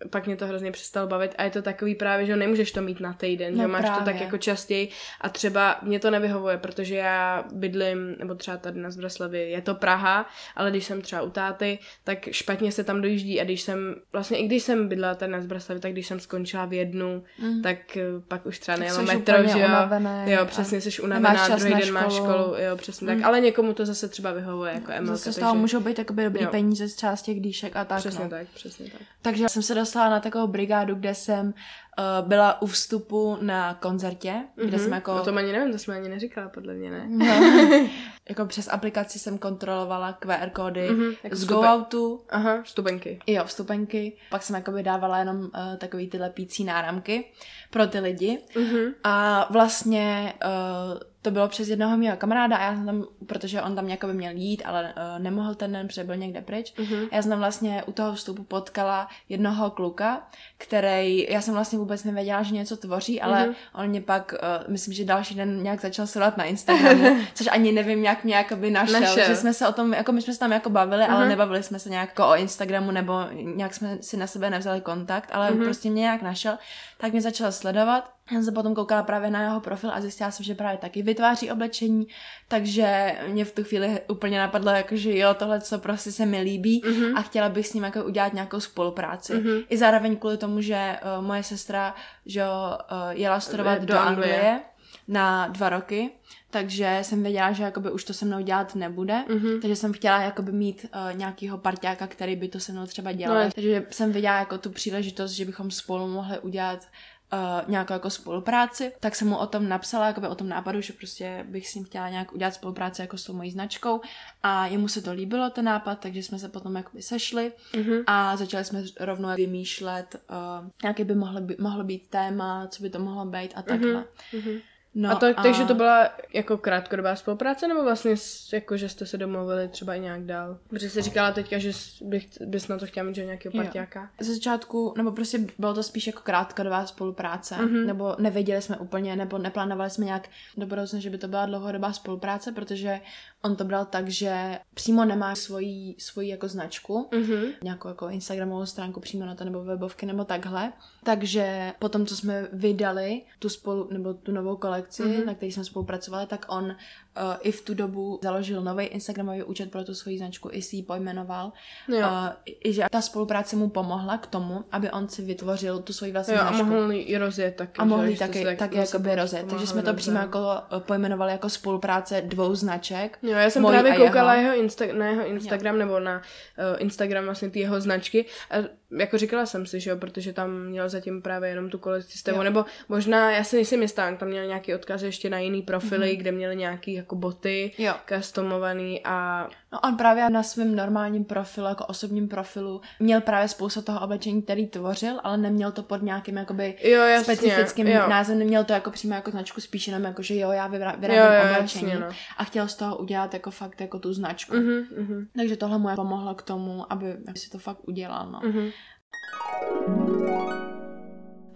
pak mě to hrozně přestalo bavit a je to takový právě, že nemůžeš to mít na týden, No že máš to tak právě. jako častěji a třeba mě to nevyhovuje, protože já bydlím, nebo třeba tady na Zbraslavi je to Praha, ale když jsem třeba u táty, tak špatně se tam dojíždí a když jsem, vlastně i když jsem bydlela tady na Zbraslavi, tak když jsem skončila v jednu, Mm. tak eh, pak už třeba nejelo metro, že jo. unavený Jo, přesně, jsi unavená, druhý den máš školu. jo, přesně tak, Mm. ale někomu to zase třeba vyhovuje, jako Emilka, Zase z takže... toho můžou být dobrý Jo. peníze z těch dýšek a tak. Přesně no. tak, přesně tak. Takže jsem se dostala na takovou brigádu, kde jsem uh, byla u vstupu na koncertě, kde jsem jako... O tom ani nevím, to jsme ani neříkala, podle mě, ne? No, *laughs* jako přes aplikaci jsem kontrolovala QR kódy Mhm, jako z vstupe- GoOutu, Aha, vstupenky. jo, vstupenky. Pak jsem jako dávala jenom uh, takový ty lepící náramky pro ty lidi. Mhm. A vlastně uh, to bylo přes jednoho mého kamaráda a já jsem tam, protože on tam jakoby měl jít, ale uh, nemohl ten den, protože byl někde pryč. Mhm. Já jsem tam vlastně u toho vstupu potkala jednoho kluka, který, já jsem vlastně vůbec nevěděla, že něco tvoří, ale Mhm. on mě pak, uh, myslím, že další den nějak začal sledovat na Instagramu, *laughs* což ani nevím, jak mě jakoby našel, Našel. že jsme se o tom, jako my jsme se tam jako bavili, ale Mhm. nebavili jsme se nějak jako o Instagramu, nebo nějak jsme si na sebe nevzali kontakt, ale Mhm. prostě mě nějak našel, tak mě začal sledovat. Já jsem se potom koukala právě na jeho profil a zjistila jsem, že právě taky vytváří oblečení, takže mě v tu chvíli úplně napadlo, jako, že jo, tohle co prostě se mi líbí Mhm. a chtěla bych s ním jako udělat nějakou spolupráci. Mhm. I zároveň kvůli tomu, že uh, moje sestra že uh, jela studovat Do do, Anglie. Anglie na dva roky, takže jsem věděla, že jakoby už to se mnou dělat nebude, Mhm. takže jsem chtěla jakoby mít uh, nějakýho parťáka, který by to se mnou třeba dělal. No, No, takže jsem viděla jako tu příležitost, že bychom spolu mohli udělat uh, nějakou jako spolupráci, tak jsem mu o tom napsala, jakoby o tom nápadu, že prostě bych s ním chtěla nějak udělat spolupráci jako s tou mojí značkou a jemu se to líbilo ten nápad, takže jsme se potom jakoby sešli Mhm. a začali jsme rovnou vymýšlet, uh, jaký by mohlo, by mohlo být téma, co by to mohlo být a takhle. Mhm. No a to, takže to byla jako krátkodobá spolupráce, nebo vlastně jako, že jste se domluvili třeba i nějak dál? Protože jsi říkala teďka, že bych, bys na to chtěla mít že nějakého partiáka. Ze začátku, nebo prostě bylo to spíš jako krátkodobá spolupráce, Mhm. nebo nevěděli jsme úplně, nebo neplánovali jsme nějak do budoucna, že by to byla dlouhodobá spolupráce, protože on to bral tak, že přímo nemá svoji, svoji jako značku, Mhm. nějakou jako Instagramovou stránku přímo na to, nebo webovky, nebo takhle. Takže potom, co jsme vydali tu spolu, nebo tu novou kolekci, Mhm. mm-hmm. na který jsme spolupracovali, tak on uh, i v tu dobu založil nový Instagramový účet pro tu svoji značku, i si ji pojmenoval. Jo. Uh, I že ta spolupráce mu pomohla k tomu, aby on si vytvořil tu svoji vlastní Jo, a značku. mohl ji rozjet taky. A Že jste taky, taky zase jakoby rozjet. Takže jsme to přímo jako eh, pojmenovali jako spolupráce dvou značek. Jo, já jsem právě a koukala jeho. jeho. Insta- na jeho Instagram nebo na uh, Instagram vlastně ty jeho značky a jako říkala jsem si, že jo, protože tam měl zatím právě jenom tu kolekci s nebo možná, já si nejsem jistá, tam měl nějaký odkaz ještě na jiný profily, mm-hmm. kde měl nějaký jako boty Jo. customovaný a No on právě na svém normálním profilu, jako osobním profilu, měl právě spoustu toho oblečení, který tvořil, ale neměl to pod nějakým jakoby jo, jasně, specifickým jo. názvem, neměl to jako přímo jako značku, spíš jenom jako, že jo, já vybra- Jo, vyrábím jo, oblečení jasně, no. a chtěl z toho udělat jako fakt jako tu značku. Mhm, mhm, Takže tohle mu pomohlo k tomu, aby, aby si to fakt udělal, no. mhm.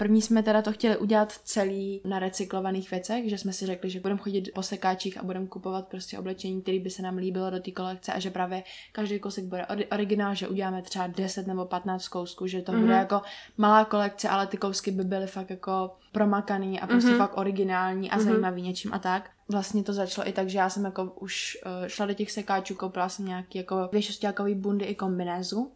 První jsme teda to chtěli udělat celý na recyklovaných věcech, že jsme si řekli, že budeme chodit po sekáčích a budeme kupovat prostě oblečení, který by se nám líbilo do té kolekce a že právě každý kousek bude ori- originál, že uděláme třeba 10 nebo 15 kousků, že to mm-hmm. bude jako malá kolekce, ale ty kousky by byly fakt jako promakaný a prostě mm-hmm. fakt originální a mm-hmm. zajímavý něčím a tak. Vlastně to začalo i tak, že já jsem jako už uh, šla do těch sekáčů, koupila jsem nějaký jako věšostělkový bundy i kombinézu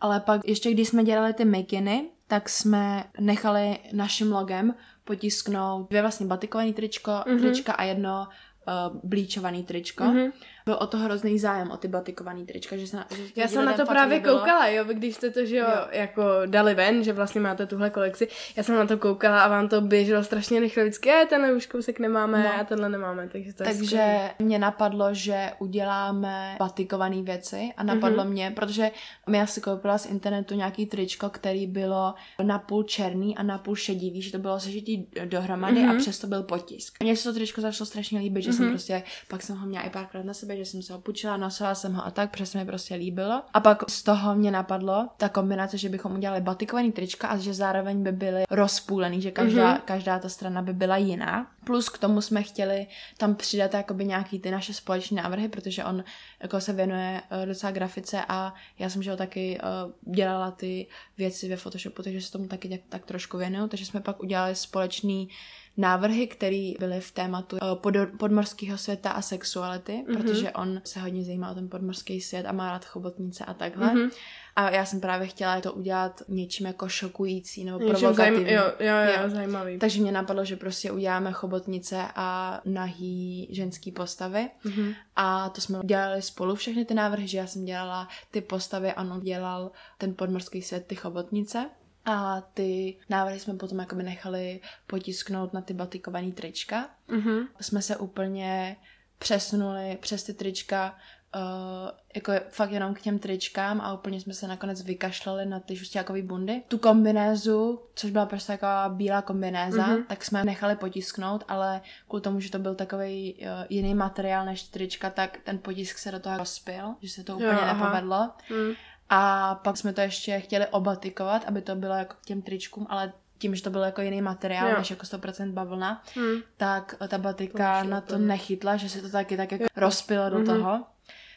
Ale pak ještě když jsme dělali ty mikiny, tak jsme nechali naším logem potisknout dvě vlastně batikované tričko, mm-hmm. trička a jedno uh, blíčovaný tričko. Mm-hmm byl o to hrozný zájem, o ty batikovaný trička, že, se, že Já jsem na to právě líbilo. koukala, jo, když jste to, že jo, jo, jako dali ven, že vlastně máte tuhle kolekci, já jsem na to koukala a vám to běželo strašně rychle, vždycky, je, tenhle už kousek nemáme no. a tenhle nemáme, takže to Takže je mě napadlo, že uděláme batikované věci a napadlo mm-hmm. mě, protože já si koupila z internetu nějaký tričko, který bylo napůl černý a napůl šedivý, že to bylo sežitý dohromady mm-hmm. a přesto byl potisk. Mně se to tričko začalo strašně líbit, že mm-hmm. jsem mhm. prostě, pak jsem ho měla i párkrát na sebe, že jsem se ho půjčila, nosila jsem ho a tak, protože se mi prostě líbilo. A pak z toho mě napadlo ta kombinace, že bychom udělali batikovaný trička a že zároveň by byly rozpůlený, že každá, mm-hmm. každá ta strana by byla jiná. Plus k tomu jsme chtěli tam přidat jakoby nějaký ty naše společné návrhy, protože on jako se věnuje uh, docela grafice a já jsem že ho taky uh, dělala ty věci ve Photoshopu, takže se tomu taky tak, tak trošku věnuju, takže jsme pak udělali společný návrhy, které byly v tématu uh, pod, podmorského světa a sexuality, mm-hmm. protože on se hodně zajímá o ten podmorský svět a má rád chobotnice a takhle. Mm-hmm. A já jsem právě chtěla to udělat něčím jako šokující nebo Něčím provokativní. Zajím, jo, jo, jo, jo, zajímavý. Takže mě napadlo, že prostě uděláme chobotnice a nahý ženský postavy. Mm-hmm. A to jsme dělali spolu všechny ty návrhy, že já jsem dělala ty postavy a on dělal ten podmorský svět, ty chobotnice. A ty návrhy jsme potom jakoby nechali potisknout na ty batikovaný trička. Mm-hmm. Jsme se úplně přesunuli přes ty trička uh, jako fakt jenom k těm tričkám a úplně jsme se nakonec vykašlali na ty žustějákový bundy. Tu kombinézu, což byla prostě taková bílá kombinéza, mm-hmm. tak jsme nechali potisknout, ale kvůli tomu, že to byl takový uh, jiný materiál než trička, tak ten potisk se do toho rozpil, že se to úplně jo, nepovedlo. Mm. A pak jsme to ještě chtěli obatikovat, aby to bylo jako k těm tričkům, ale tím, že to byl jako jiný materiál, jo. než jako 100% bavlna, hmm. tak ta batika na to nechytla, že se to taky tak jako rozpilo do mm-hmm. toho.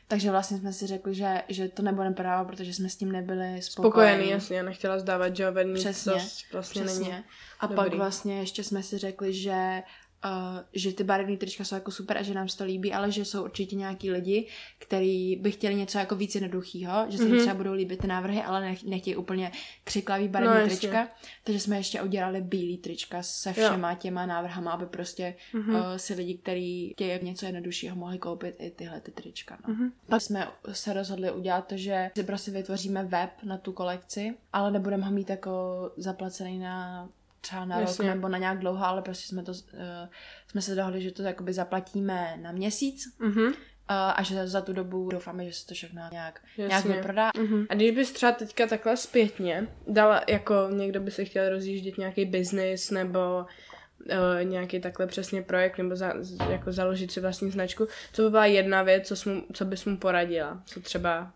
Takže vlastně jsme si řekli, že, že to nebudeme právo, protože jsme s tím nebyli spokojení. Spokojený, jasně, nechtěla zdávat job Přesně, vlastně přesně. Není a dobrý. pak vlastně ještě jsme si řekli, že uh, že ty barevné trička jsou jako super a že nám se to líbí, ale že jsou určitě nějaký lidi, kteří by chtěli něco jako víc jednoduchého, že se mm-hmm. třeba budou líbit ty návrhy, ale nech, nechtějí úplně křiklavý barevný no, trička. Takže jsme ještě udělali bílý trička se všema jo. těma návrhama, aby prostě mm-hmm. uh, si lidi, kteří chtějí něco jednoduššího, mohli koupit i tyhle ty trička. No. Mm-hmm. Pak jsme se rozhodli udělat to, že si prostě vytvoříme web na tu kolekci, ale nebudeme ho mít jako zaplacený na třeba na Jasně. rok nebo na nějak dlouho, ale prostě jsme to, uh, jsme se dohodli, že to jakoby zaplatíme na měsíc. Mm-hmm. Uh, a že za tu dobu doufáme, že se to všechno nějak, nějak vyprodá. Mm-hmm. A když bys třeba teďka takhle zpětně dala, jako někdo by se chtěl rozjíždět nějaký biznis nebo uh, nějaký takhle přesně projekt nebo za, jako založit si vlastní značku, co by byla jedna věc, co, smu, co bys mu poradila? Co třeba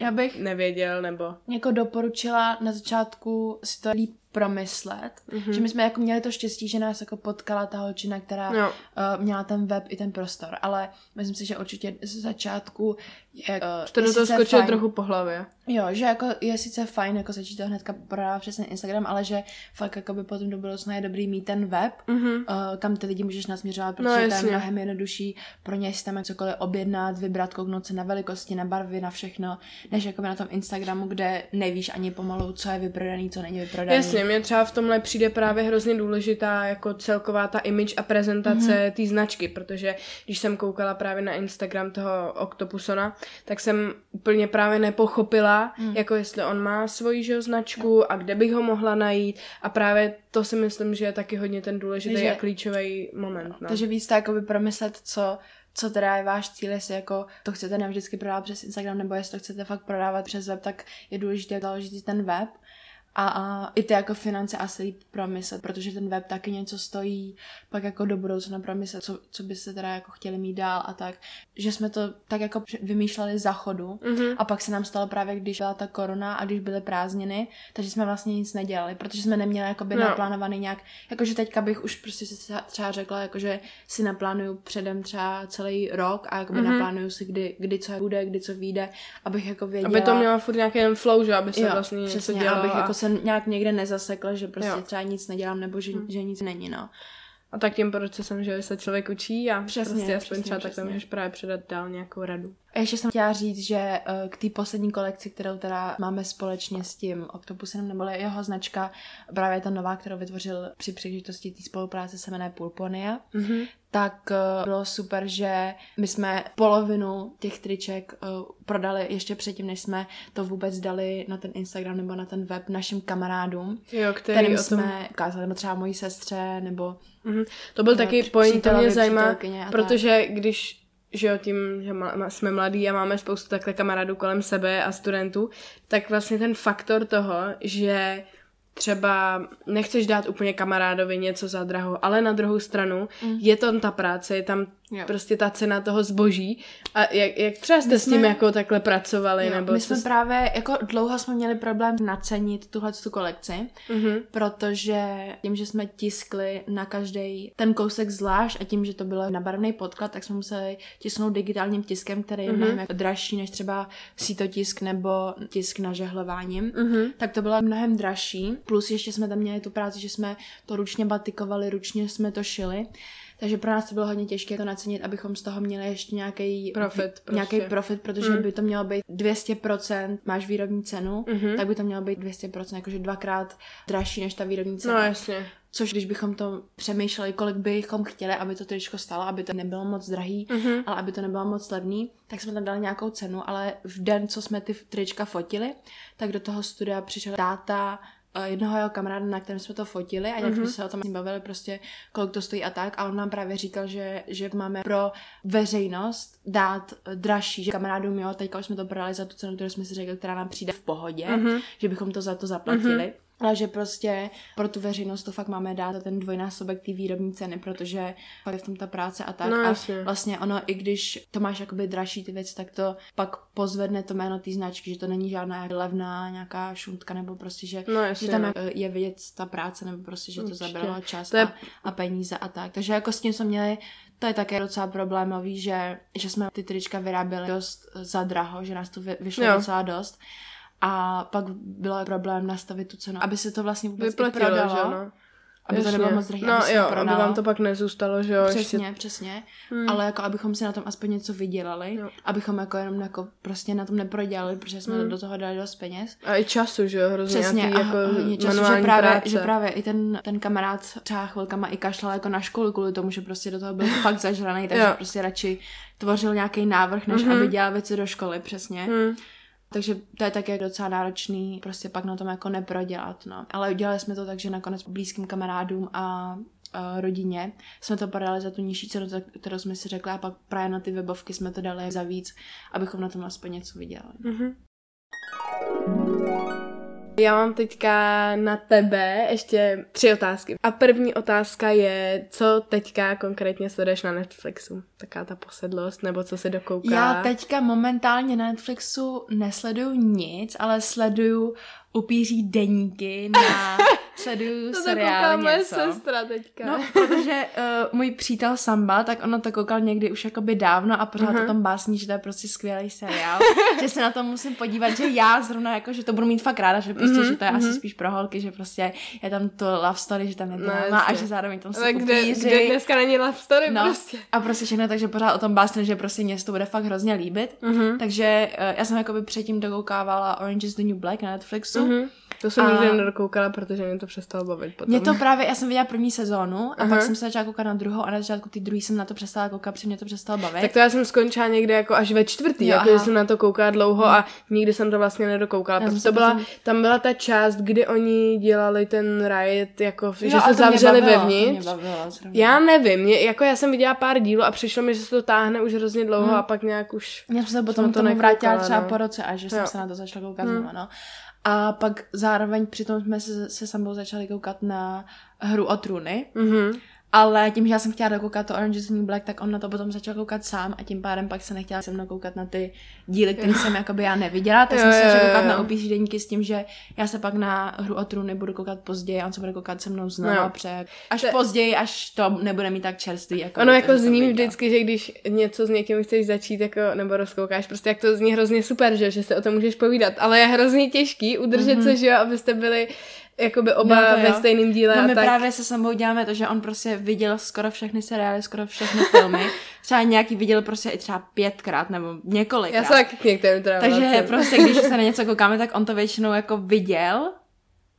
já bych nevěděl nebo... Jako doporučila na začátku si to líp promyslet, mm-hmm. že my jsme jako měli to štěstí, že nás jako potkala ta holčina, která no. uh, měla ten web i ten prostor, ale myslím si, že určitě z začátku je, uh, to do toho skočilo trochu po hlavě. Jo, že jako je sice fajn jako začít to hnedka prodávat přes ten Instagram, ale že fakt jako by potom do budoucna je dobrý mít ten web, mm-hmm. uh, kam ty lidi můžeš nasměřovat, no, protože no, to je mnohem jednodušší pro ně si tam cokoliv objednat, vybrat, kouknout se na velikosti, na barvy, na všechno, než jako na tom Instagramu, kde nevíš ani pomalu, co je vyprodaný, co není vyprodaný. Jasně, mě třeba v tomhle přijde právě hrozně důležitá jako celková ta image a prezentace mm-hmm. té značky, protože když jsem koukala právě na Instagram toho Octopusona, tak jsem úplně právě nepochopila, mm. jako jestli on má svoji že, značku a kde bych ho mohla najít a právě to si myslím, že je taky hodně ten důležitý takže, a klíčový moment. No. Takže víc tak promyslet, co co teda je váš cíl, jestli jako to chcete nevždycky prodávat přes Instagram, nebo jestli to chcete fakt prodávat přes web, tak je důležité založit ten web a, a i ty jako finance asi líp promyslet, protože ten web taky něco stojí, pak jako do budoucna promyslet, co, co byste teda jako chtěli mít dál a tak. Že jsme to tak jako vymýšleli za chodu mm-hmm. a pak se nám stalo právě, když byla ta korona a když byly prázdniny, takže jsme vlastně nic nedělali, protože jsme neměli jako by no. naplánovaný nějak, jakože teďka bych už prostě si třeba řekla, jakože si naplánuju předem třeba celý rok a jakoby mm-hmm. naplánuju si, kdy, kdy co bude, kdy co vyjde, abych jako věděla. Aby to mělo furt nějaký flow, že aby se jo, vlastně přesně, něco dělalo. abych jako se nějak někde nezasekla, že prostě jo. třeba nic nedělám nebo že, hmm. že nic není, no. A tak tím procesem, že se člověk učí a přesně, prostě aspoň přesně, třeba přesně. tak můžeš právě předat dál nějakou radu. A ještě jsem chtěla říct, že uh, k té poslední kolekci, kterou teda máme společně s tím Octopusem, nebo jeho značka, právě ta nová, kterou vytvořil při příležitosti té spolupráce, se jmenuje Pulponia, mm-hmm. tak uh, bylo super, že my jsme polovinu těch triček uh, prodali ještě předtím, než jsme to vůbec dali na ten Instagram nebo na ten web našim kamarádům, jo, který kterým tom... jsme ukázali, nebo třeba mojí sestře, nebo Mm-hmm. To byl taky point, to mě zajímá, protože když že jo, tím, že jsme mladí a máme spoustu takhle kamarádů kolem sebe a studentů, tak vlastně ten faktor toho, že třeba nechceš dát úplně kamarádovi něco za draho, ale na druhou stranu mm. je tam ta práce, je tam Jo. prostě ta cena toho zboží a jak, jak třeba jste My s tím jsme- jako takhle pracovali, Jo, nebo my jsme s- právě, jako dlouho jsme měli problém nacenit tuhle tu kolekci, Mhm. protože tím, že jsme tiskli na každý ten kousek zvlášť a tím, že to bylo na barevný podklad, tak jsme museli tisknout digitálním tiskem, který je Mhm. mnohem dražší než třeba sítotisk nebo tisk na žehlováním. Mhm. Tak to bylo mnohem dražší. Plus ještě jsme tam měli tu práci, že jsme to ručně batikovali, ručně jsme to šili. Takže pro nás to bylo hodně těžké to nacenit, abychom z toho měli ještě nějaký Profit prostě. nějaký profit, protože Mm. by to mělo být 200%, máš výrobní cenu, Mhm. tak by to mělo být 200%, jakože dvakrát dražší než ta výrobní cena. No jasně. Což když bychom to přemýšleli, kolik bychom chtěli, aby to tričko stalo, aby to nebylo moc drahý, Mhm. ale aby to nebylo moc levný, tak jsme tam dali nějakou cenu, ale v den, co jsme ty trička fotili, tak do toho studia přišel táta jednoho jeho kamaráda, na kterém jsme to fotili a nějak jsme se o tom ním bavili prostě, kolik to stojí a tak a on nám právě říkal, že, že máme pro veřejnost dát dražší, že kamarádům jo, teďka už jsme to prodali za tu cenu, kterou jsme si řekli, která nám přijde v pohodě, Mhm. že bychom to za to zaplatili. Ale že prostě pro tu veřejnost to fakt máme dát ten dvojnásobek té výrobní ceny, protože je v tom ta práce a tak. No, a vlastně ono, i když to máš jakoby dražší ty věci, tak to pak pozvedne to jméno té značky, že to není žádná levná nějaká šuntka, nebo prostě, že, No jasně. že tam no. jako je vidět ta práce, nebo prostě, že to Určitě. zabralo čas To je- a, a peníze a tak. Takže jako s tím jsme měli to je také docela problémový, že, že jsme ty trička vyráběli dost za draho, že nás to vy- vyšlo Jo. docela dost. A pak bylo problém nastavit tu cenu, aby se to vlastně vůbec Vyplatilo, prodalo. že no. Aby to Jasně. nebylo moc drahé, No aby jo, to aby vám to pak nezůstalo, že jo. Přesně, ještě- přesně. Hmm. Ale jako abychom si na tom aspoň něco vydělali, Jo. abychom jako jenom jako prostě na tom neprodělali, protože jsme Hmm. do toho dali dost peněz. A i času, že jo, hrozně Přesně, a jako hodně času, že právě, práce. že právě i ten, ten kamarád třeba chvilkama i kašlal jako na školu kvůli tomu, že prostě do toho byl *laughs* fakt zažraný, takže Jo. prostě radši tvořil nějaký návrh, než Mhm. aby dělal věci do školy, přesně. Hmm. Takže to je také docela náročný prostě pak na tom jako neprodělat, no. Ale udělali jsme to tak, že nakonec blízkým kamarádům a rodině jsme to prodali za tu nižší cenu, kterou jsme si řekli a pak právě na ty webovky jsme to dali za víc, abychom na tom aspoň něco vydělali. Mhm. Já mám teďka na tebe ještě tři otázky. A první otázka je, co teďka konkrétně sleduješ na Netflixu? Taká ta posedlost, nebo co se dokouká? Já teďka momentálně na Netflixu nesleduju nic, ale sleduju upíří deníky na... *laughs* sleduju to seriál kouká moje něco. sestra teďka. No, protože uh, můj přítel Samba, tak ono to koukal někdy už jakoby dávno a pořád Mhm. uh-huh. o tom básní, že to je prostě skvělý seriál, *laughs* že se na to musím podívat, že já zrovna jako, že to budu mít fakt ráda, že prostě, Mhm, že to je mhm. asi spíš pro holky, že prostě je tam to love story, že tam je No, drama a že zároveň tam Ale kde, upíři. kde dneska není love story No, prostě. a prostě všechno, takže pořád o tom básně, že prostě mě to bude fakt hrozně líbit. Mhm. Takže uh, já jsem jakoby předtím dokoukávala Orange is the New Black na Netflixu. Mhm. To jsem A- nikdy nedokoukala, protože mě to přestalo bavit potom. Mě to právě, já jsem viděla první sezónu a Aha. pak jsem se začala koukat na druhou a na začátku ty druhý jsem na to přestala koukat, protože mě to přestalo bavit. Tak to já jsem skončila někde jako až ve čtvrtý, Jo, jako že jsem na to koukala dlouho a nikdy jsem to vlastně nedokoukala, Já protože to byla, tam byla ta část, kdy oni dělali ten riot, jako, že Jo, a se zavřeli bavilo, vevnitř. bavilo zrovna. Já nevím, mě, jako já jsem viděla pár dílů a přišlo mi, že se to táhne už hrozně dlouho Hmm. a pak nějak už... Já jsem se potom to tomu nekoukala, vrátila třeba no. po roce a že jsem Jo. se na to začala koukat Hmm. znovu, no. A pak zároveň přitom jsme se, se sambou začali koukat na hru o trůny, Mhm. Ale tím, že já jsem chtěla dokoukat to Orange is the New Black, tak on na to potom začal koukat sám a tím pádem pak se nechtěla se mnou koukat na ty díly, které jsem jakoby já neviděla, tak Jo, jsem se začala koukat na upíří deníky s tím, že já se pak na hru o trůny budu koukat později a on se bude koukat se mnou znovu No před. Až To- později, až to nebude mít tak čerstvý. Jako Ono jako zní vždycky, že když něco s někým chceš začít jako, nebo rozkoukáš, prostě jak to zní hrozně super, že, že se o tom můžeš povídat, ale je hrozně těžký udržet Mhm. se, že jo, abyste byli jakoby oba No, ve jo. stejném díle No a my tak. právě se sebou děláme to, že on prostě viděl skoro všechny seriály, skoro všechny filmy. *laughs* Třeba nějaký viděl prostě i třeba pětkrát nebo několikrát. Já se taky některým teda Takže vracím. prostě, když se na něco koukáme, tak on to většinou jako viděl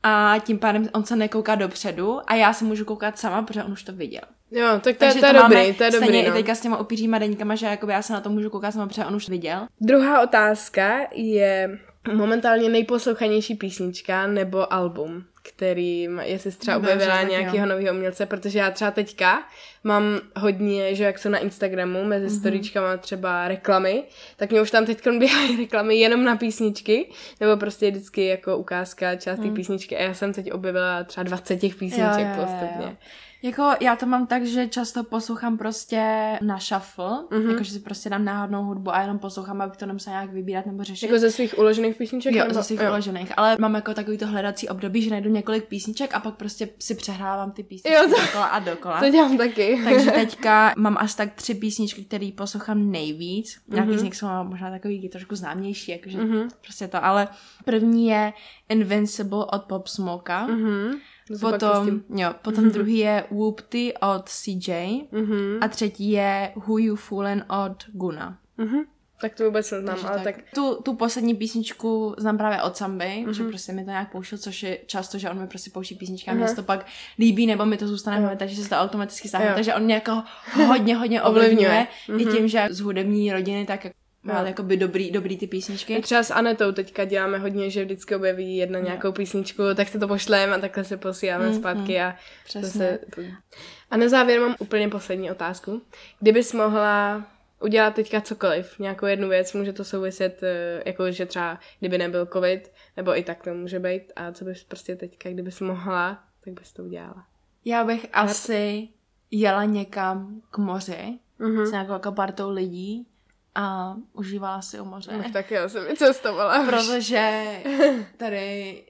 a tím pádem on se nekouká dopředu a já se můžu koukat sama, protože on už to viděl. Jo, tak to, je- Takže to je dobrý, to je stejně dobrý, i no. teďka s těma upíříma deníkama, že jakoby já se na to můžu koukat sama, protože on už viděl. Druhá otázka je momentálně nejposlouchanější písnička nebo album, který, má- jestli jsi třeba objevila nějakého nového umělce, protože já třeba teďka mám hodně, že jak jsou na Instagramu, mezi Mhm. mm-hmm. storíčkama třeba reklamy, tak mě už tam teď *laughs* běhají reklamy jenom na písničky, nebo prostě vždycky jako ukázka část té písničky a já jsem teď objevila třeba 20 těch písniček. Jo, jo, jo, postupně. jo. Jako já to mám tak, že často poslouchám prostě na shuffle, Mhm. mm-hmm. jakože si prostě dám náhodnou hudbu a jenom poslouchám, abych to nemusela nějak vybírat nebo řešit. Jako ze svých uložených písniček? Jo, nebo- ze svých uložených, ale mám jako takový to hledací období, že najdu několik písniček a pak prostě si přehrávám ty písničky Jo, to- dokola a dokola. To dělám taky. Takže *laughs* teďka mám asi tak tři písničky, které poslouchám nejvíc. Nějaký Mhm. z nich jsou možná takový trošku známější, jakože prostě to, ale první je Invincible od Pop Smoka. Mhm. Potom, jo, potom druhý je Whoopty od CJ Mhm. a třetí je Who You Foolin od Guna. Mhm. Tak to vůbec neznám, ale tak... Tu, tu poslední písničku znám právě od Samby, mm-hmm. že Mhm. prostě mi to nějak pouštěl, což je často, že on mi prostě pouští písničky a mě to pak líbí, nebo mi to zůstane hlavě, takže se to automaticky stáhne. Jo. Takže on mě jako hodně, hodně *laughs* Ovlivňuje. ovlivňuje. I tím, že z hudební rodiny, tak má Jo. jakoby dobrý, dobrý ty písničky. Třeba s Anetou teďka děláme hodně, že vždycky objeví jedna nějakou písničku, tak se to pošleme a takhle se posíláme Mm, zpátky a Přesně. zase... A na závěr mám úplně poslední otázku. Kdybys mohla udělat teďka cokoliv, nějakou jednu věc, může to souviset, eh, jako že třeba kdyby nebyl covid, nebo i tak to může být, a co bys prostě teďka, kdybys mohla, tak bys to udělala. Já bych asi jela někam k moři Mhm. s nějakou jako partou lidí a užívala si u moře. No, tak já jsem i cestovala. Protože *laughs* tady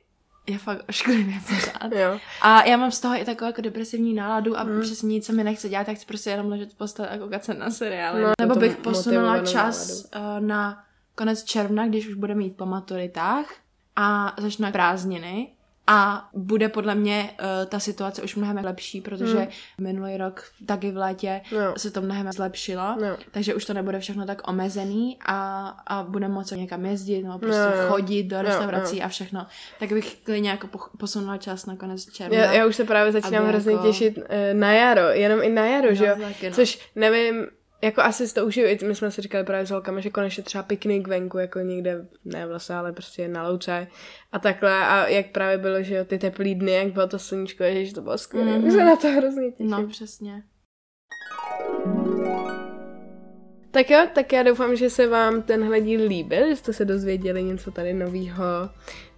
je fakt ošklivě pořád. Jo. A já mám z toho i takovou jako depresivní náladu a mm. přesně nic, co mi nechce dělat, tak chci prostě jenom ležet v posteli a koukat se na seriály. No, Nebo bych posunula čas uh, na konec června, když už bude mít po maturitách a začnou prázdniny. A bude podle mě uh, ta situace už mnohem lepší, protože Mm. minulý rok taky v létě No. se to mnohem zlepšilo, No. takže už to nebude všechno tak omezený a, a budeme moci někam jezdit nebo prostě No, chodit do restaurací jo. a všechno. Tak bych klidně jako posunula čas na konec června. Já, já už se právě začínám hrozně jako- těšit eh, na jaro, jenom i na jaro, že jo? taky no. Což nevím, jako asi si to užiju, i my jsme si říkali právě s holkami, že konečně třeba piknik venku, jako někde, ne v lese, ale prostě na louce a takhle a jak právě bylo, že jo, ty teplý dny, jak bylo to sluníčko, že to bylo skvělé, Mhm. mm-hmm. už se na to hrozně těším. No, přesně. Tak jo, tak já doufám, že se vám tenhle díl líbil, že jste se dozvěděli něco tady novýho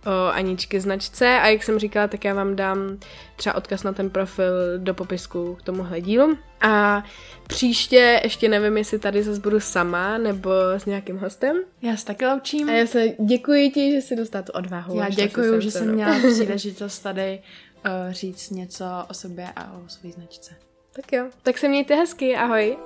o Aničky značce a jak jsem říkala, tak já vám dám třeba odkaz na ten profil do popisku k tomuhle dílu. A příště ještě nevím, jestli tady zase budu sama nebo s nějakým hostem. Já se taky loučím. A já se děkuji ti, že jsi dostala tu odvahu. Já děkuji, že se jsem mnou. měla *laughs* příležitost tady uh, říct něco o sobě a o své značce. Tak jo, tak se mějte hezky, ahoj.